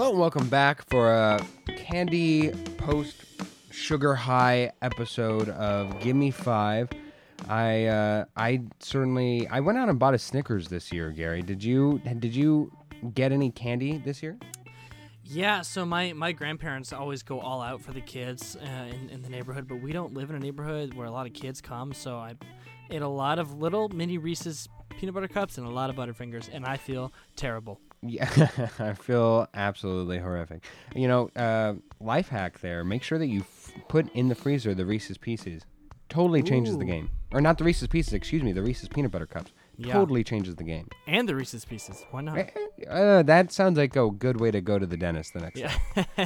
Hello and welcome back for a candy post sugar high episode of Give Me Five. I uh, I certainly I went out and bought a Snickers this year, Gary. Did you did you get any candy this year? Yeah, so my, my grandparents always go all out for the kids uh, in, in the neighborhood, but we don't live in a neighborhood where a lot of kids come, so I ate a lot of little mini Reese's peanut butter cups and a lot of Butterfingers, and I feel terrible. Yeah, I feel absolutely horrific. You know, uh, life hack there: make sure that you f- put in the freezer the Reese's Pieces. Totally changes the Ooh. game, or not the Reese's Pieces. Excuse me, the Reese's peanut butter cups. Yeah. Totally changes the game. And the Reese's Pieces. Why not? Uh, that sounds like a good way to go to the dentist the next Yeah.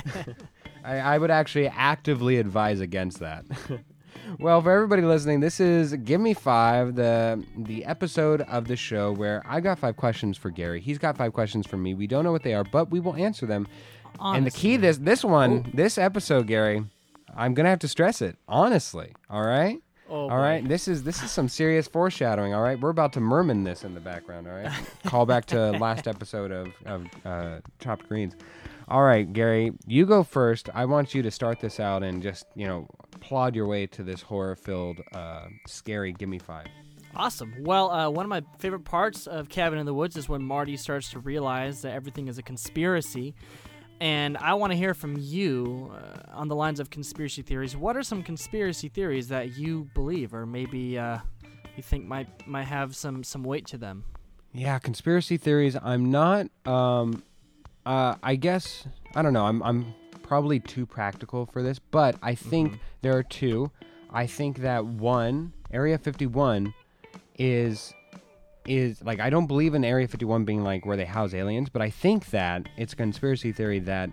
I, I would actually actively advise against that. well, for everybody listening, this is Give Me Five, the the episode of the show where I got five questions for Gary. He's got five questions for me. We don't know what they are, but we will answer them. And the key this this one, this episode, Gary, I'm gonna have to stress it honestly. All right. Oh, all right. This is this is some serious foreshadowing. All right. We're about to merman this in the background. All right. Call back to last episode of of uh, Chopped Greens. All right, Gary, you go first. I want you to start this out and just you know plod your way to this horror-filled, uh, scary. Give me five. Awesome. Well, uh, one of my favorite parts of Cabin in the Woods is when Marty starts to realize that everything is a conspiracy. And I want to hear from you uh, on the lines of conspiracy theories. What are some conspiracy theories that you believe, or maybe uh, you think might might have some some weight to them? Yeah, conspiracy theories. I'm not. Um, uh, I guess I don't know. I'm I'm probably too practical for this, but I think there are two. I think that one, Area 51, is is like I don't believe in Area 51 being like where they house aliens, but I think that it's a conspiracy theory that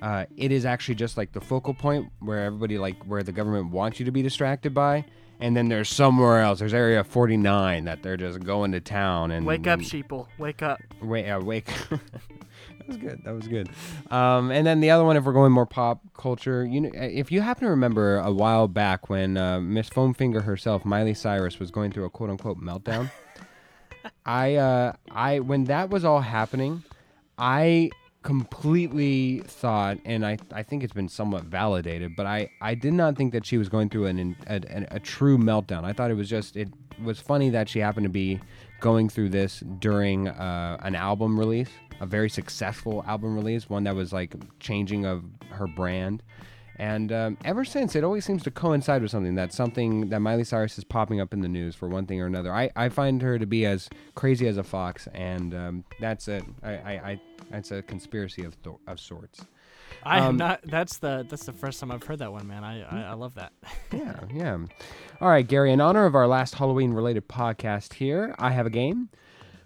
uh, it is actually just like the focal point where everybody like where the government wants you to be distracted by. And then there's somewhere else. There's Area 49 that they're just going to town and Wake up, and- sheeple! Wake up! Wait, uh, wake. that was good. That was good. Um, and then the other one, if we're going more pop culture, you know, if you happen to remember a while back when uh, Miss Foamfinger herself, Miley Cyrus, was going through a quote unquote meltdown. I, uh, I, when that was all happening, I completely thought, and I, I think it's been somewhat validated, but I, I did not think that she was going through an, an, a, a true meltdown. I thought it was just, it was funny that she happened to be going through this during uh, an album release, a very successful album release, one that was like changing of her brand. And um, ever since, it always seems to coincide with something. That something that Miley Cyrus is popping up in the news for one thing or another. I, I find her to be as crazy as a fox, and um, that's it. I, I, I that's a conspiracy of th- of sorts. I have Um, not. That's the that's the first time I've heard that one, man. I I, I love that. yeah, yeah. All right, Gary. In honor of our last Halloween-related podcast here, I have a game.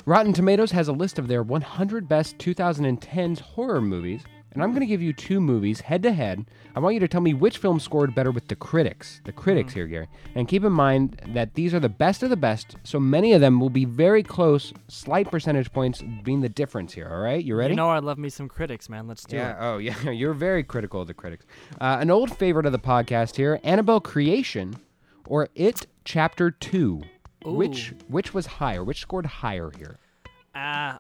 Rotten Tomatoes has a list of their 100 best 2010s horror movies, and I'm going to give you two movies head to head. I want you to tell me which film scored better with the critics. The critics here, Gary. And keep in mind that these are the best of the best, so many of them will be very close, slight percentage points being the difference here. All right, you ready? You know I love me some critics, man. Let's do it. Yeah. it. Oh, yeah. You're very critical of the critics. Uh, an old favorite of the podcast here: Annabelle Creation or It Chapter Two. Which which was higher? Which scored higher here? Uh,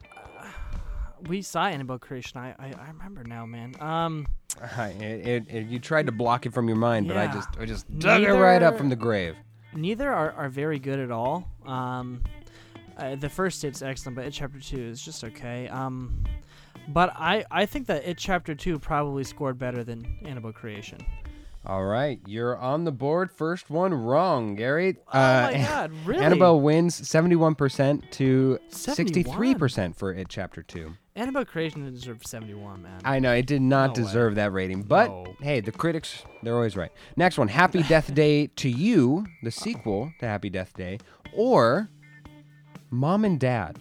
we saw Annabelle creation. I, I I remember now, man. Um. Uh, it, it, it- you tried to block it from your mind, but I just I just dug it right up from the grave. neither are, are very good at all. Um, uh, the first it's excellent, but it chapter two is just okay. Um, but I I think that it chapter two probably scored better than Annabelle Creation. All right, you're on the board. First one wrong, Gary. oh Uh, my God, really? Annabelle wins 71% to 71? 63% for It Chapter 2. Annabelle Creation deserved seventy one, man. I know it did not No way. deserve that rating, but No. hey, the critics, they're always right. Next one Happy Death Day to You, the sequel to Happy Death Day, or Mom and Dad,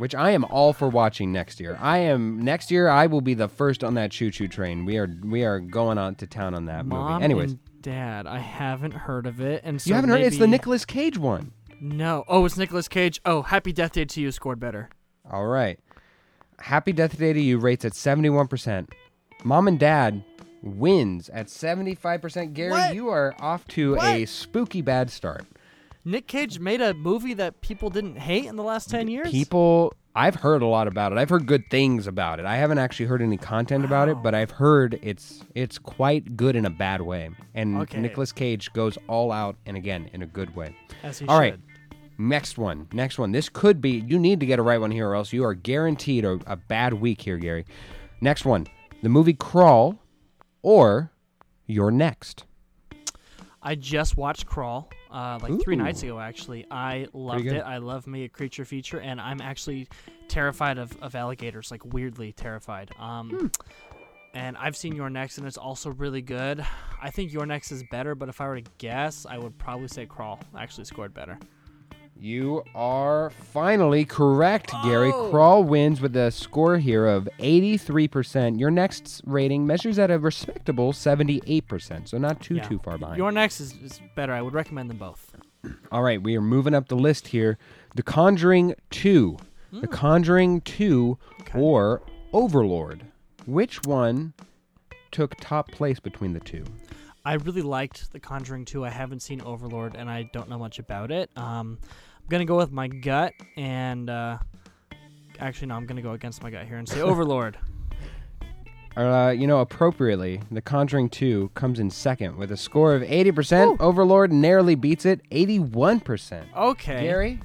which I am all for watching next year. I am next year I will be the first on that choo choo train. We are we are going on to town on that Mom movie. Anyways, and Dad, I haven't heard of it, and so you haven't heard it's the Nicolas Cage one. No. Oh, it's Nicolas Cage. Oh, Happy Death Day to You scored better. All right. Happy Death Day to You rates at 71%. Mom and Dad wins at 75%. Gary, What? you are off to a spooky bad start. Nick Cage made a movie that people didn't hate in the last ten years. People I've heard a lot about it. I've heard good things about it. I haven't actually heard any content about it, but I've heard it's it's quite good in a bad way. And Okay. Nicolas Cage goes all out and again in a good way. All right. should. Next one. Next one. This could be you need to get a right one here or else you are guaranteed a, a bad week here, Gary. Next one. The movie Crawl or You're Next. I just watched Crawl, uh, like three nights ago. Actually, I loved it. I love me a creature feature, and I'm actually terrified of, of alligators, like weirdly terrified. Um, Hmm. and I've seen You're Next, and it's also really good. I think You're Next is better, but if I were to guess, I would probably say Crawl actually scored better. You are finally correct, Gary. Oh. Crawl wins with a score here of 83%. You're Next rating measures at a respectable 78%, so not too, Yeah. too far behind. You're Next is, is better. I would recommend them both. All right, we are moving up the list here. The Conjuring 2. The Conjuring 2 Hmm. Okay. or Overlord. Which one took top place between the two? I really liked The Conjuring 2. I haven't seen Overlord, and I don't know much about it. Um, gonna go with my gut, and uh, actually, no, I'm gonna go against my gut here and say Overlord. Uh, you know, appropriately, The Conjuring 2 comes in second with a score of 80%. Overlord narrowly beats it, 81%. Okay. Gary,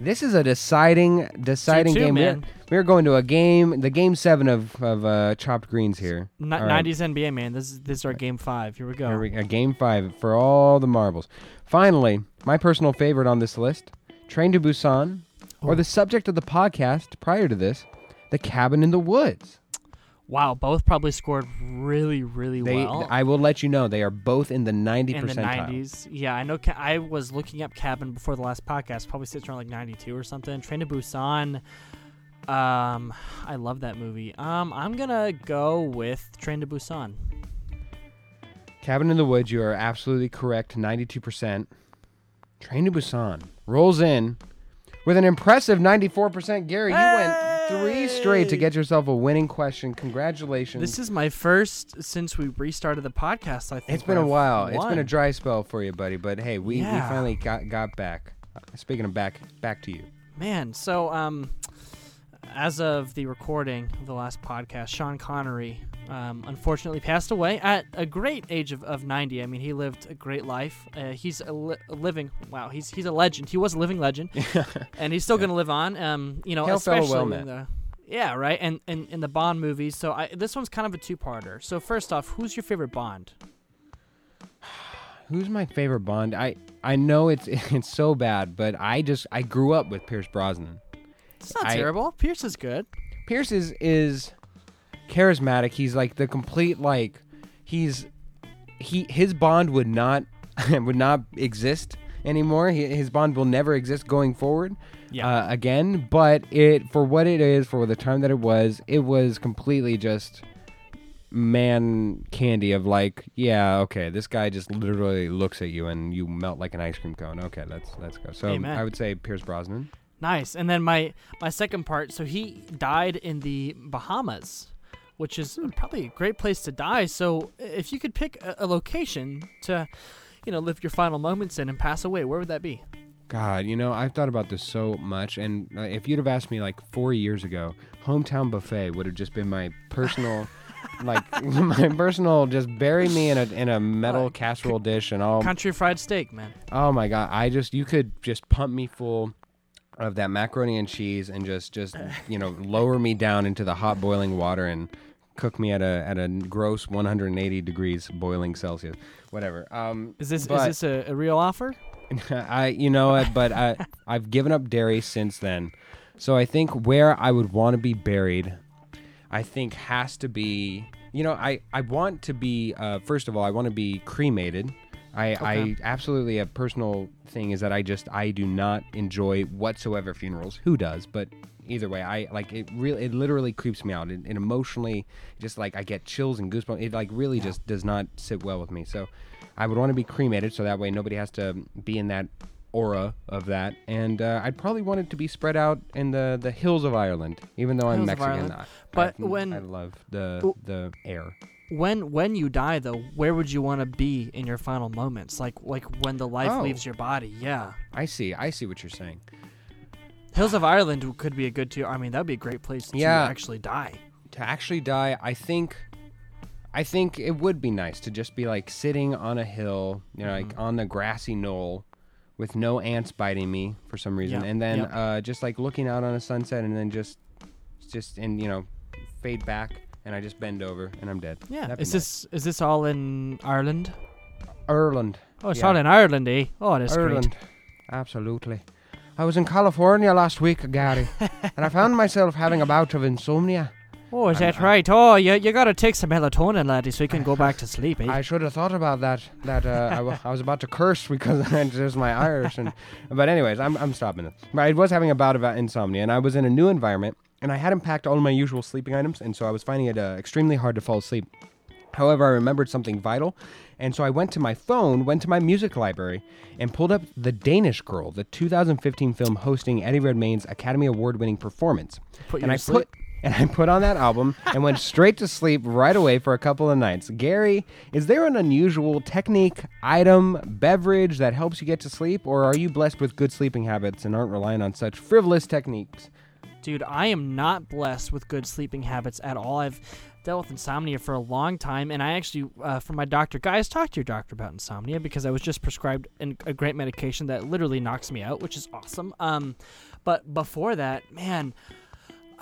this is a deciding deciding 2-2, game. We're, we're going to a game, the game seven of of uh, chopped greens here. N- All right. 90s NBA, man. This is this is our game five. Here we go. Here we, a game five for all the marbles. Finally, my personal favorite on this list: Train to Busan, or Oh. the subject of the podcast prior to this, The Cabin in the Woods. Wow, both probably scored really, really They, well. I will let you know, they are both in the ninety in the percentile. 90s. Yeah, I know. Ca- I was looking up Cabin before the last podcast. Probably sits around like 92 or something. Train to Busan. Um, I love that movie. Um, I'm gonna go with Train to Busan. Cabin in the Woods, you are absolutely correct, 92%. Train to Busan rolls in with an impressive 94%. Gary, you went three straight to get yourself a winning question. Congratulations. This is my first since we restarted the podcast. I think it's been a I've while. It's been a dry spell for you, buddy, but hey, we, Yeah. we finally got got back. Uh, Speaking of back, back to you. Man, so um, as of the recording of the last podcast, Sean Connery um, unfortunately passed away at a great age of, of 90. I mean, he lived a great life. Uh, he's a, li- a living, wow, he's he's a legend. He was a living legend, and he's still going to live on. Um, you know, Hail especially well met. the yeah, right, and in, in the Bond movies. So I, this one's kind of a two-parter. So first off, who's your favorite Bond? Who's my favorite Bond? I I know it's it's so bad, but I just I grew up with Pierce Brosnan. It's not I- terrible. Pierce is good. Pierce is is charismatic. He's like the complete like he's he his bond would not would not exist anymore. He, his bond will never exist going forward. Yeah. Uh, again, but it for what it is for the time that it was, it was completely just man candy of like, yeah, okay, this guy just literally looks at you and you melt like an ice cream cone. Okay, let's let's go. So Amen. I would say Pierce Brosnan. Nice. And then my my second part. So he died in the Bahamas, which is probably a great place to die. So if you could pick a, a location to, you know, live your final moments in and pass away, where would that be? God, you know, I've thought about this so much, and uh, if you'd have asked me like four years ago, hometown buffet would have just been my personal, like my personal, just bury me in a in a metal Like, casserole dish, and all. Country fried steak, man. Oh my God, I just you could just pump me full of that macaroni and cheese, and just just you know lower me down into the hot boiling water and cook me at a at a gross 180 degrees boiling Celsius, whatever. Um, Is this but- is this a, a real offer? I, you know what, but I, I've given up dairy since then. So I think where I would want to be buried, I think has to be, you know, I, I want to be, uh, first of all, I want to be cremated. I, I absolutely a personal thing is that I just I do not enjoy whatsoever funerals. Who does? But either way, I like it. Really, it literally creeps me out. It, it emotionally, just like I get chills and goosebumps. It like really just does not sit well with me. So I would want to be cremated, so that way nobody has to be in that aura of that. And uh, I'd probably want it to be spread out in the the hills of Ireland, even though I'm Hills Mexican. I- But I, when- I love the the air. When when you die though, where would you want to be in your final moments? Like like when the life Oh. leaves your body? Yeah. I see. I see what you're saying. Hills of Ireland could be a good too. I mean, that'd be a great place to Yeah. actually die. to actually die, I think I think it would be nice to just be like sitting on a hill, you know, Mm-hmm. like on the grassy knoll with no ants biting me for some reason. Yeah, And then yeah. uh, just like looking out on a sunset and then just just and you know, fade back and I just bend over and I'm dead. Yeah. That'd be Is nice. this is this all in Ireland? Ireland. Oh, it's Yeah. all in Ireland, eh? Oh, that's Ireland. Absolutely. I was in California last week, Gary, and I found myself having a bout of insomnia. great. Oh, is I'm- that right? Oh, you you gotta take some melatonin, laddie, so you can go back to sleep, eh? I should have thought about that. That uh, I, w- I was about to curse because it was my Irish. And but anyways, I'm I'm stopping it. But I was having a bout of uh, insomnia, and I was in a new environment, and I hadn't packed all my usual sleeping items, and so I was finding it uh, extremely hard to fall asleep. However, I remembered something vital, and so I went to my phone, went to my music library, and pulled up The Danish Girl, the 2015 film hosting Eddie Redmayne's Academy Award-winning performance. Put and I sleep. put and I put on that album and went straight to sleep right away for a couple of nights. Gary, is there an unusual technique, item, beverage that helps you get to sleep, or are you blessed with good sleeping habits and aren't relying on such frivolous techniques? Dude, I am not blessed with good sleeping habits at all. I've dealt with insomnia for a long time, and I actually, uh, from my doctor, guys, talk to your doctor about insomnia because I was just prescribed an, a great medication that literally knocks me out, which is awesome. Um, but before that, man.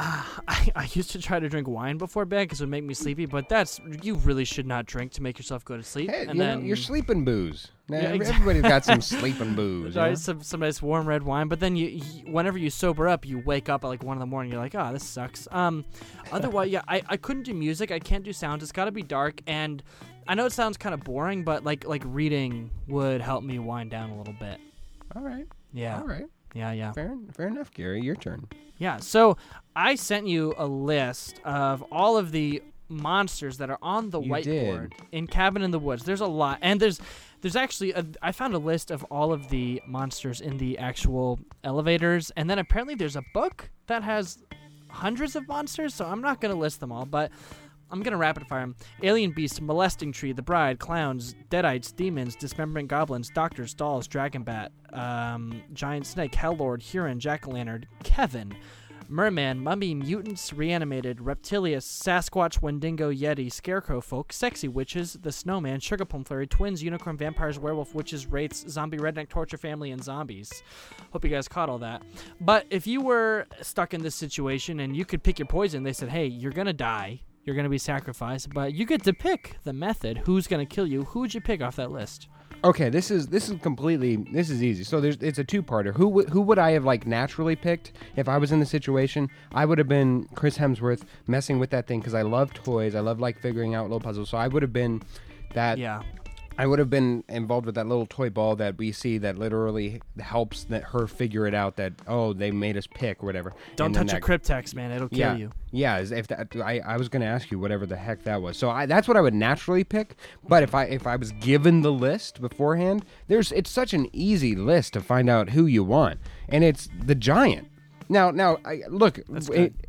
Uh, I, I used to try to drink wine before bed because it would make me sleepy, but that's you really should not drink to make yourself go to sleep. Hey, and you then you're sleeping booze. Now, Yeah, every- Everybody's got some sleeping booze. you Sorry, know? some some nice warm red wine, but then you, you whenever you sober up, you wake up at like one in the morning. You're like, oh, this sucks. Um, otherwise, yeah, I, I couldn't do music. I can't do sounds. It's got to be dark, and I know it sounds kind of boring, but like like reading would help me wind down a little bit. All right. Yeah, All right. yeah, yeah, Fair, fair enough, Gary. Your turn. yeah. So I sent you a list of all of the monsters that are on the You whiteboard did. in Cabin in the Woods. There's a lot, and there's there's actually a, I found a list of all of the monsters in the actual elevators, and then apparently there's a book that has hundreds of monsters. So I'm not gonna list them all, but I'm gonna rapid fire them: alien beast, molesting tree, the bride, clowns, deadites, demons, dismemberment goblins, doctors, dolls, dragon bat, um, giant snake, hell lord, huron, jack o' lantern, Kevin. Merman, Mummy, Mutants, Reanimated, Reptilius, Sasquatch, Wendigo, Yeti, Scarecrow Folk, Sexy Witches, The Snowman, Sugar Plum Fairy, Twins, Unicorn, Vampires, Werewolf, Witches, Wraiths, Zombie Redneck, Torture Family, and Zombies. Hope you guys caught all that. But if you were stuck in this situation and you could pick your poison, they said, hey, you're gonna die. You're gonna be sacrificed, but you get to pick the method. Who's gonna kill you? Who would you pick off that list? Okay, this is this is completely this is easy. So there's it's a two-parter. Who who would I have like naturally picked if I was in the situation? I would have been Chris Hemsworth messing with that thing because I love toys. I love like figuring out little puzzles. So I would have been that. Yeah. I would have been involved with that little toy ball that we see that literally helps that her figure it out that oh they made us pick or whatever. Don't touch a cryptex, man. It'll kill yeah, you. yeah. If that, I, I was going to ask you whatever the heck that was. So I, that's what I would naturally pick. But if I if I was given the list beforehand, there's it's such an easy list to find out who you want, and it's the giant. Now now I, look. That's eh, good. I-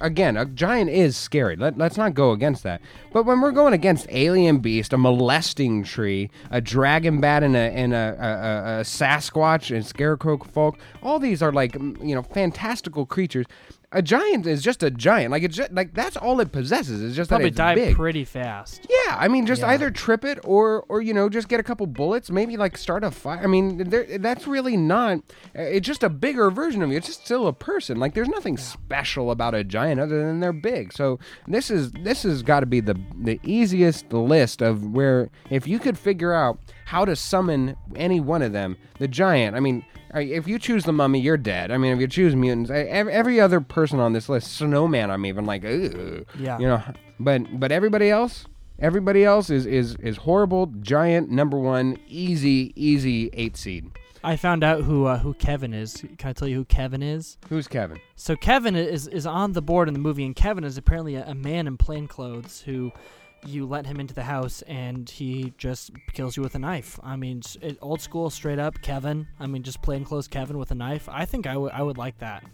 Again, a giant is scary. Let, let's not go against that. But when we're going against alien beast, a molesting tree, a dragon bat, and a and a, a, a, Sasquatch and scarecrow folk, all these are like you know fantastical creatures. A giant is just a giant. Like it's just, like that's all it possesses. Is just Probably that it's die big. pretty fast. Yeah, I mean, just Yeah. either trip it or, or you know, just get a couple bullets. Maybe like start a fire. I mean, that's really not. uh, It's just a bigger version of you. It's just still a person. Like there's nothing special about a giant other than they're big. So this is this has got to be the the easiest list of where if you could figure out how to summon any one of them, the giant. I mean. If you choose the mummy, you're dead. I mean, if you choose mutants, I- every other person on this list, snowman, I'm even like, Ugh. Yeah. you know. But but everybody else, Everybody else is is is horrible. Giant number one, easy easy eight seed. I found out who uh, who Kevin is. Can I tell you who Kevin is? Who's Kevin? So Kevin is is on the board in the movie, and Kevin is apparently a, a man in plain clothes who you let him into the house and he just kills you with a knife. I mean, it, old school, straight up Kevin. I mean, just plain clothes Kevin with a knife. I think I would I would like that.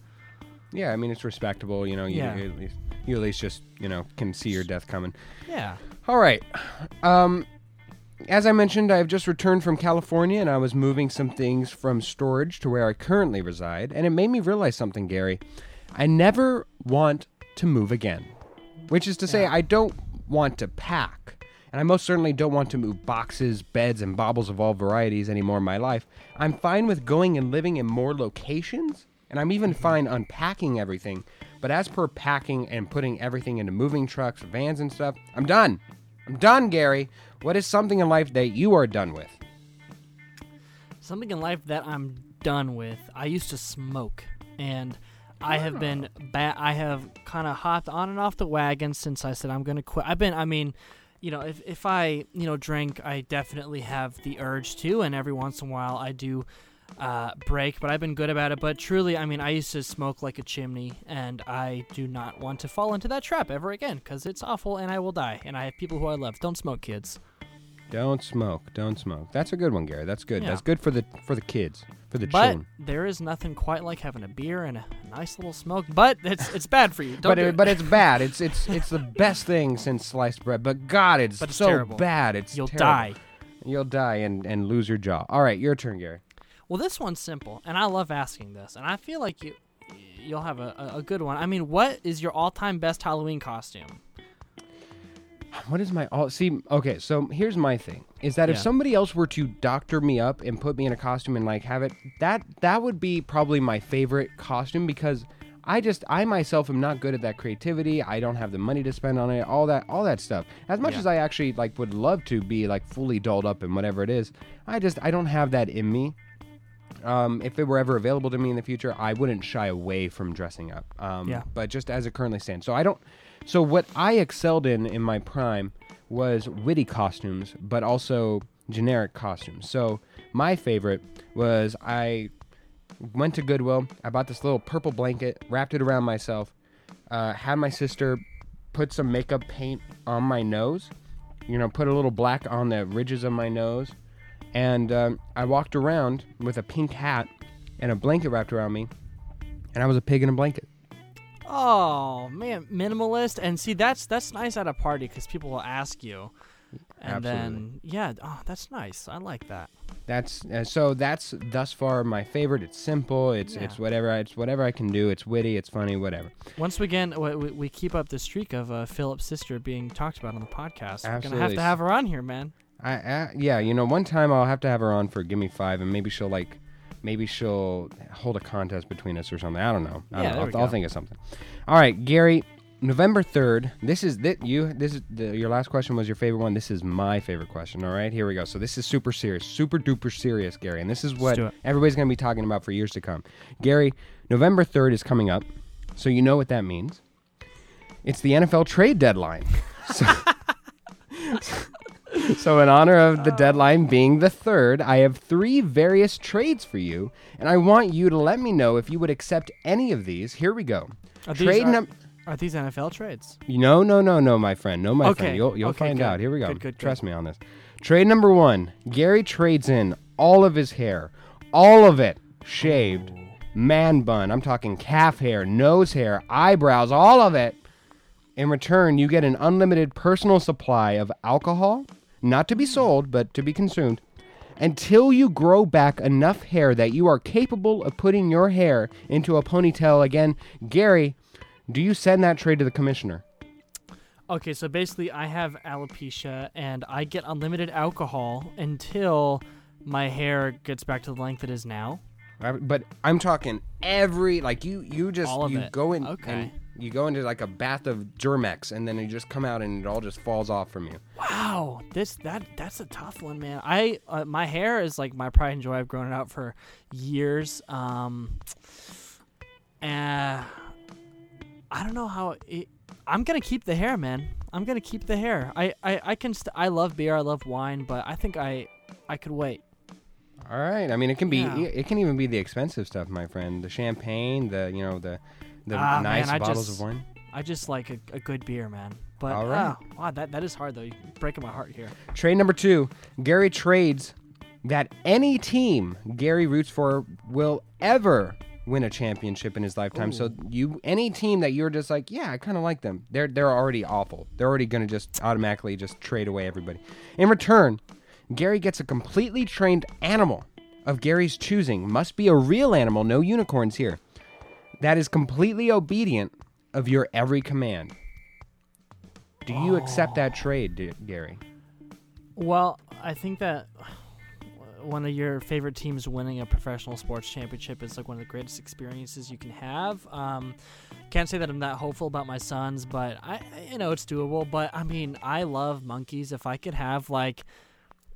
Yeah, I mean it's respectable. You know, you, Yeah. you at least you at least just you know can see your death coming. Yeah. All right. Um, as I mentioned, I've just returned from California and I was moving some things from storage to where I currently reside, and it made me realize something, Gary. I never want to move again, which is to say, I don't want to pack. And I most certainly don't want to move boxes, beds, and baubles of all varieties anymore in my life. I'm fine with going and living in more locations, and I'm even fine unpacking everything. But as per packing and putting everything into moving trucks, vans, and stuff, I'm done. I'm done, Gary. What is something in life that you are done with? Something in life that I'm done with. I used to smoke, and I have been ba- I have kind of hopped on and off the wagon since I said I'm gonna quit. I've been. I mean, you know, if if I you know drink, I definitely have the urge to, and every once in a while I do uh, break. But I've been good about it. But truly, I mean, I used to smoke like a chimney, and I do not want to fall into that trap ever again because it's awful, and I will die. And I have people who I love. Don't smoke, kids. Don't smoke. Don't smoke. That's a good one, Gary. That's good. Yeah. That's good for the for the kids, for the But children. there is nothing quite like having a beer and a nice little smoke. But it's it's bad for you. Don't But do it, it. but it's bad. It's it's it's the best thing since sliced bread. But God, it's, But it's so terrible. bad. It's You'll terrible. die. You'll die and and lose your jaw. All right, your turn, Gary. Well, this one's simple, and I love asking this, and I feel like you you'll have a, a, a good one. I mean, what is your all-time best Halloween costume? What is my all? See, okay. So here's my thing: is that if Yeah. somebody else were to doctor me up and put me in a costume and like have it, that that would be probably my favorite costume because I just I myself am not good at that creativity. I don't have the money to spend on it. All that all that stuff. As much Yeah. as I actually like would love to be like fully dolled up in whatever it is, I just I don't have that in me. Um, if it were ever available to me in the future, I wouldn't shy away from dressing up. Um, Yeah. But just as it currently stands, so I don't. So what I excelled in in my prime was witty costumes, but also generic costumes. So my favorite was I went to Goodwill. I bought this little purple blanket, wrapped it around myself, uh, had my sister put some makeup paint on my nose. You know, put a little black on the ridges of my nose, and um, I walked around with a pink hat and a blanket wrapped around me, and I was a pig in a blanket. Oh man, minimalist, and see that's that's nice at a party because people will ask you, and then yeah, oh that's nice. I like that. That's uh, so. That's thus far my favorite. It's simple. It's Yeah. it's whatever. I, it's whatever I can do. It's witty. It's funny. Whatever. Once we again we, we, we keep up the streak of uh, Philip's sister being talked about on the podcast. We're gonna have to have her on here, man. I, I yeah. You know, one time I'll have to have her on for Give Me Five, and maybe she'll like, maybe she'll hold a contest between us or something. I don't know. I yeah, don't know. I'll, I'll think of something. All right, Gary. November third. This is that you. This is the, your last question was your favorite one. This is my favorite question. All right, here we go. So this is super serious, super duper serious, Gary, and this is what everybody's gonna be talking about for years to come. Gary, November third is coming up, so you know what that means. It's the NFL trade deadline. So, so in honor of the deadline being the third, I have three various trades for you, and I want you to let me know if you would accept any of these. Here we go. Are these, Trade are, num- are these NFL trades? no, no, no, no, my friend. No, my Okay, friend. You'll, you'll okay, find good. out. Here we go. Good, good. Trust me on this. Trade number one Gary trades in all of his hair, all of it shaved, man bun. I'm talking calf hair, nose hair, eyebrows, all of it. In return, you get an unlimited personal supply of alcohol, not to be sold, but to be consumed, until you grow back enough hair that you are capable of putting your hair into a ponytail again. Gary, do you send that trade to the commissioner? Okay, so basically, I have alopecia and I get unlimited alcohol until my hair gets back to the length it is now. But I'm talking every like you you just All of you it. go in Okay. and you go into like a bath of Germex and then you just come out and it all just falls off from you. Wow, this that that's a tough one, man. I uh, my hair is like my pride and joy. I've grown it out for years. Um, uh, I don't know how it. I'm gonna keep the hair, man. I'm gonna keep the hair. I I, I can. St- I love beer. I love wine, but I think I I could wait. All right. I mean, it can be Yeah. it can even be the expensive stuff, my friend. The champagne, the you know the the Ah, man, nice I bottles just- of wine. I just like a, a good beer, man. But All right. ah, wow, that that is hard though. You're breaking my heart here. Trade number two. Gary trades that any team Gary roots for will ever win a championship in his lifetime. So you any team that you're just like, yeah, I kind of like them. They're they're already awful. They're already going to just automatically just trade away everybody. In return, Gary gets a completely trained animal of Gary's choosing. Must be a real animal, no unicorns here. That is completely obedient of your every command. Do you accept that trade, D- Gary? Well, I think that one of your favorite teams winning a professional sports championship is like one of the greatest experiences you can have. Um, can't say that I'm that hopeful about my Suns, but I, you know, it's doable. But I mean, I love monkeys. If I could have like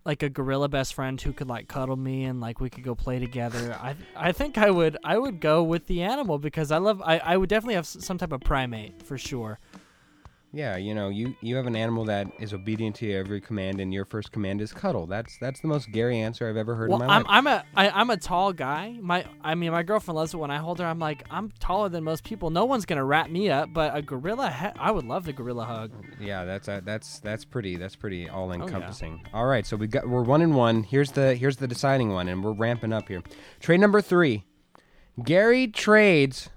like a gorilla best friend who could like cuddle me and like we could go play together. I I think I would I would go with the animal because I love I, I would definitely have some type of primate for sure. Yeah, you know, you you have an animal that is obedient to every command, and your first command is cuddle. That's that's the most Gary answer I've ever heard Well, in my I'm life. I'm a I, I'm a tall guy. My I mean my girlfriend loves it when I hold her. I'm like I'm taller than most people. No one's gonna wrap me up, but a gorilla. He- I would love the gorilla hug. Yeah, that's uh, that's that's pretty that's pretty all Oh, encompassing. All right, so we got we're one and one. Here's the here's the deciding one, and we're ramping up here. Trade number three. Gary trades.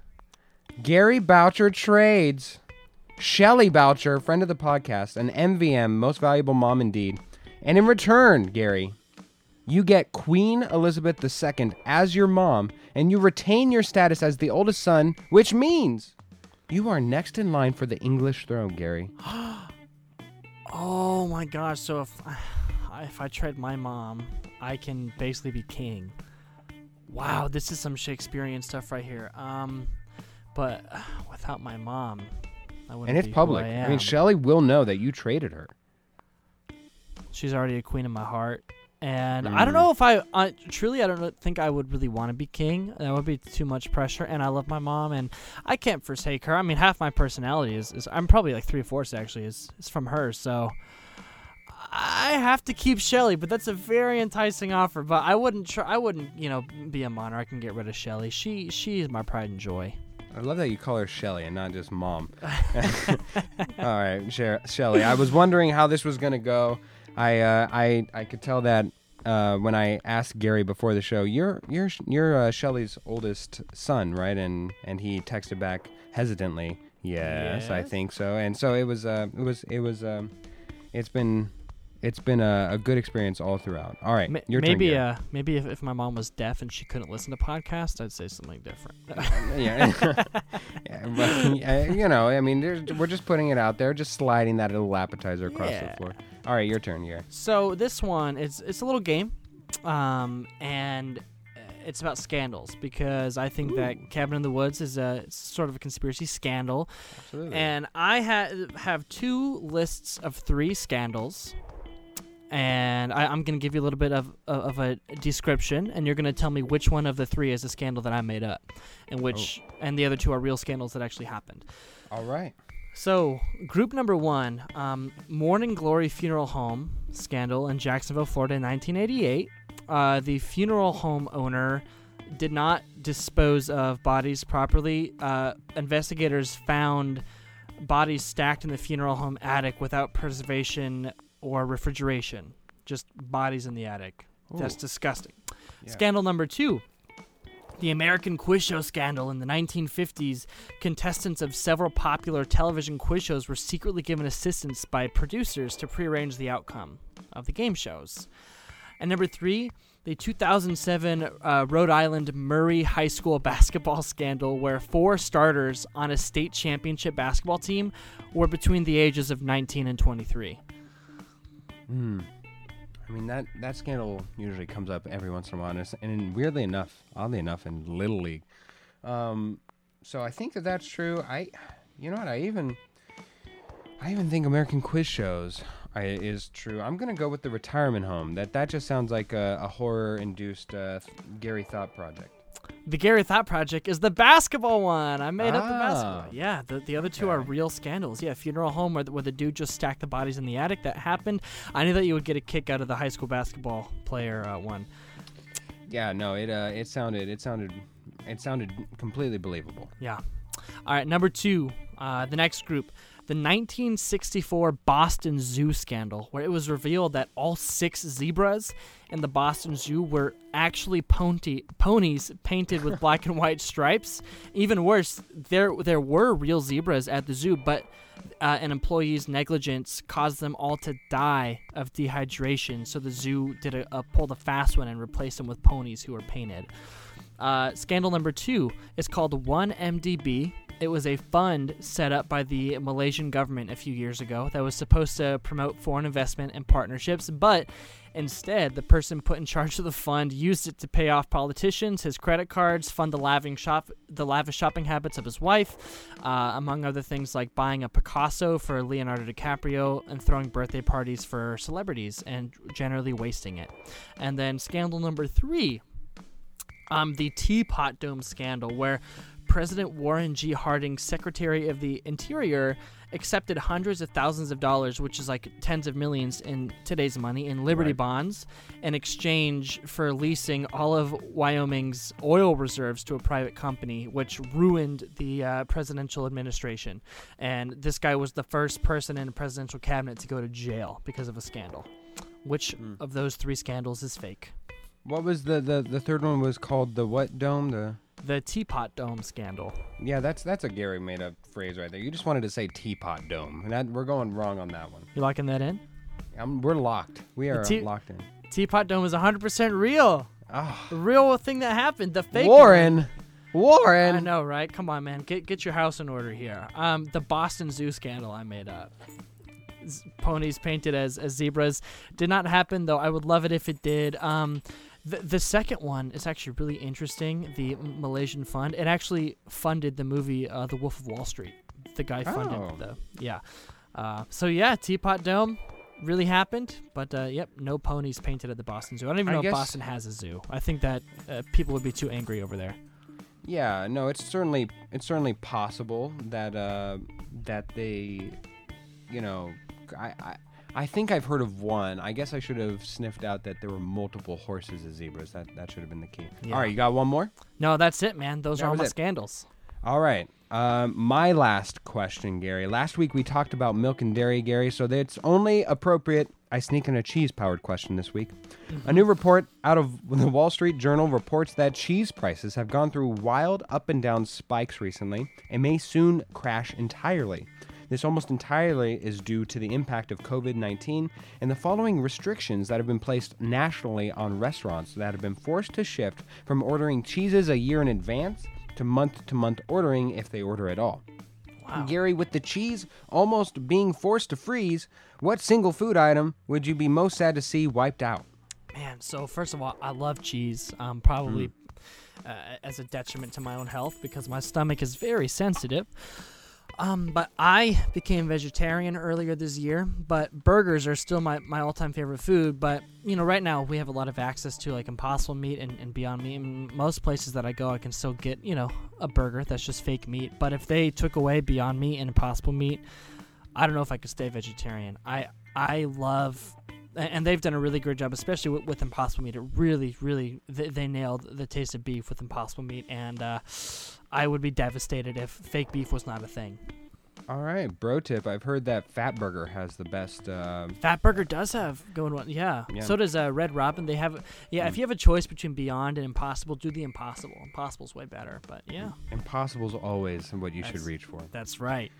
Gary Boucher trades. Shelly Boucher, friend of the podcast, an MVM, most valuable mom indeed. And in return, Gary, you get Queen Elizabeth II as your mom, and you retain your status as the oldest son, which means you are next in line for the English throne, Gary. Oh my gosh! So if if I trade my mom, I can basically be king. Wow, this is some Shakespearean stuff right here. Um, but without my mom. And it's public. I, I, mean, Shelly will know that you traded her. she's already a queen in my heart. And I don't Mm. know if I, I truly I don't think I would really want to be king. That would be too much pressure. And I love my mom, and I can't forsake her. I mean, half my personality is, is I'm probably like three fourths actually is is from her. So I have to keep Shelly, but that's a very enticing offer. But I wouldn't try. I wouldn't you know be a monarch and get rid of Shelly. She she is my pride and joy. I love that you call her Shelly and not just mom. All right, Sher- Shelly. I was wondering how this was gonna go. I uh, I I could tell that uh, when I asked Gary before the show, you're you're you're uh, Shelly's oldest son, right? And and he texted back hesitantly, yes, I think so. And so it was uh, it was it was um, it's been it's been a, a good experience all throughout. All right, Ma- your maybe Gary. uh maybe if, if my mom was deaf and she couldn't listen to podcasts, I'd say something different. yeah, yeah but, you know, I mean, we're just putting it out there, just sliding that little appetizer across Yeah. the floor. All right, your turn, yeah. So this one is it's a little game, um, and uh, it's about scandals because I think that Cabin in the Woods is a sort of a conspiracy scandal, Absolutely. and I ha- have two lists of three scandals. And I, I'm going to give you a little bit of, of a description, and you're going to tell me which one of the three is a scandal that I made up, and which, and the other two are real scandals that actually happened. All right. So, group number one, um, Morning Glory Funeral Home scandal in Jacksonville, Florida in 1988. Uh, the funeral home owner did not dispose of bodies properly. Uh, investigators found bodies stacked in the funeral home attic without preservation or refrigeration. Just bodies in the attic. That's disgusting. Yeah. Scandal number two. The American Quiz Show scandal in the 1950s, contestants of several popular television quiz shows were secretly given assistance by producers to prearrange the outcome of the game shows. And number three, the 2007 uh, Rhode Island Murray High School basketball scandal, where four starters on a state championship basketball team were between the ages of 19 and 23. Hmm. I mean that that scandal usually comes up every once in a while, and, and weirdly enough, oddly enough, in Little League. Um, so I think that that's true. I, you know what? I even, I even think American Quiz Shows I, is true. I'm gonna go with the retirement home. That that just sounds like a, a horror-induced uh, Gary Thought project. The Gary Thought Project is the basketball one. I made up the basketball. Yeah, the, the other two are real scandals. Yeah, funeral home where the, where the dude just stacked the bodies in the attic. That happened. I knew that you would get a kick out of the high school basketball player uh, one. Yeah, no, it uh, it sounded it sounded it sounded completely believable. Yeah. All right, number two, uh, the next group. The 1964 Boston Zoo scandal, where it was revealed that all six zebras in the Boston Zoo were actually pony, ponies painted with black and white stripes. Even worse, there there were real zebras at the zoo, but uh, an employee's negligence caused them all to die of dehydration. So the zoo did a, a pull the fast one and replaced them with ponies who were painted. Uh, scandal number two is called 1MDB. It was a fund set up by the Malaysian government a few years ago that was supposed to promote foreign investment and partnerships, but instead, the person put in charge of the fund used it to pay off politicians, his credit cards, fund the lavish shop, the lavish shopping habits of his wife, uh, among other things like buying a Picasso for Leonardo DiCaprio and throwing birthday parties for celebrities and generally wasting it. And then scandal number three um, the Teapot Dome scandal, where President Warren G. Harding, Secretary of the Interior, accepted hundreds of thousands of dollars, which is like tens of millions in today's money, in Liberty Right. bonds in exchange for leasing all of Wyoming's oil reserves to a private company, which ruined the uh, presidential administration. And this guy was the first person in a presidential cabinet to go to jail because of a scandal. Which Hmm. of those three scandals is fake? What was the, the the third one was called the what dome? The The Teapot Dome scandal. yeah, that's that's a Gary made up phrase right there. You just wanted to say teapot dome, and that, we're going wrong on that one. You locking that in? Um, we're locked. We are tea- locked in. Teapot Dome is 100% real. Ah, The real thing that happened. The fake Warren, one. Warren. I know, right? Come on, man. Get get your house in order here. Um, the Boston Zoo scandal I made up. Z- Ponies painted as, as zebras did not happen, though. I would love it if it did. Um, the, the second one is actually really interesting. The Malaysian fund. It actually funded the movie uh, The Wolf of Wall Street. The guy funded Oh. the yeah. Uh, so yeah, Teapot Dome really happened, but uh, yep, no ponies painted at the Boston Zoo. I don't even I know if Boston has a zoo. I think that uh, people would be too angry over there. Yeah, no, it's certainly it's certainly possible that uh that they, you know, I I, think I've heard of one. I guess I should have sniffed out that there were multiple horses as zebras. That that should have been the key. Yeah. All right, you got one more. No, that's it, man. Those That are all my it. scandals. All right. Um, my last question, Gary. Last week we talked about milk and dairy, Gary, so it's only appropriate I sneak in a cheese powered question this week. A new report out of the Wall Street Journal reports that cheese prices have gone through wild up and down spikes recently and may soon crash entirely. This almost entirely is due to the impact of COVID 19 and the following restrictions that have been placed nationally on restaurants that have been forced to shift from ordering cheeses a year in advance to month to month ordering if they order at all. Wow. Gary, with the cheese almost being forced to freeze, what single food item would you be most sad to see wiped out? Man, so first of all, I love cheese. Um, probably Hmm. uh, as a detriment to my own health because my stomach is very sensitive. Um, but I became vegetarian earlier this year. But burgers are still my, my all time favorite food. But you know, right now we have a lot of access to like Impossible Meat and, and Beyond Meat. And most places that I go, I can still get you know a burger that's just fake meat. But if they took away Beyond Meat and Impossible Meat, I don't know if I could stay vegetarian. I I love, and they've done a really great job, especially with, with Impossible Meat. It really, really, they, they nailed the taste of beef with Impossible Meat, and uh, I would be devastated if fake beef was not a thing. All right, bro tip. I've heard that Fat Burger has the best. Uh, Fat Burger does have going one, yeah. Yeah. So does uh, Red Robin. They have, yeah. If you have a choice between Beyond and Impossible, do the Impossible. Impossible's way better, but yeah, Impossible's always what you should reach for. that's right.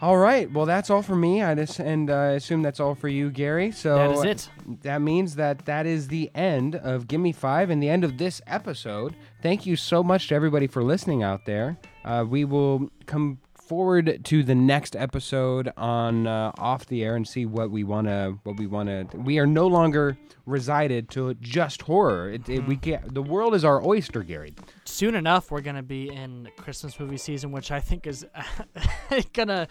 All right, well that's all for me. I just and uh, I assume that's all for you, Gary. So that is it. That means that that is the end of Gimme Five and the end of this episode. Thank you so much to everybody for listening out there. Uh, we will come forward to the next episode on uh, off the air and see what we want to what we want to we are no longer resided to just horror it, it, we get the world is our oyster gary soon enough we're gonna be in Christmas movie season, which I think is gonna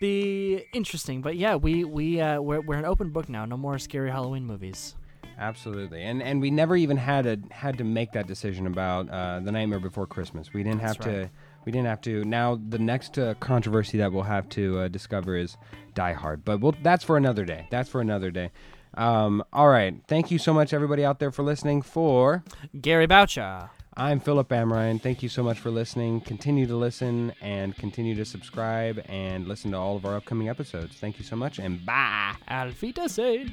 be interesting. But yeah, we we uh, we're, we're an open book now. No more scary Halloween movies. absolutely and and we never even had a had to make that decision about uh, the nightmare before christmas we didn't have That's to right. We didn't have to now the next uh, controversy that we'll have to uh, discover is die hard but we'll, that's for another day that's for another day um, all right thank you so much everybody out there for listening for Gary Boucher. I'm Philip Amrine. Thank you so much for listening. Continue to listen and continue to subscribe and listen to all of our upcoming episodes. Thank you so much, and bye. Alfita say.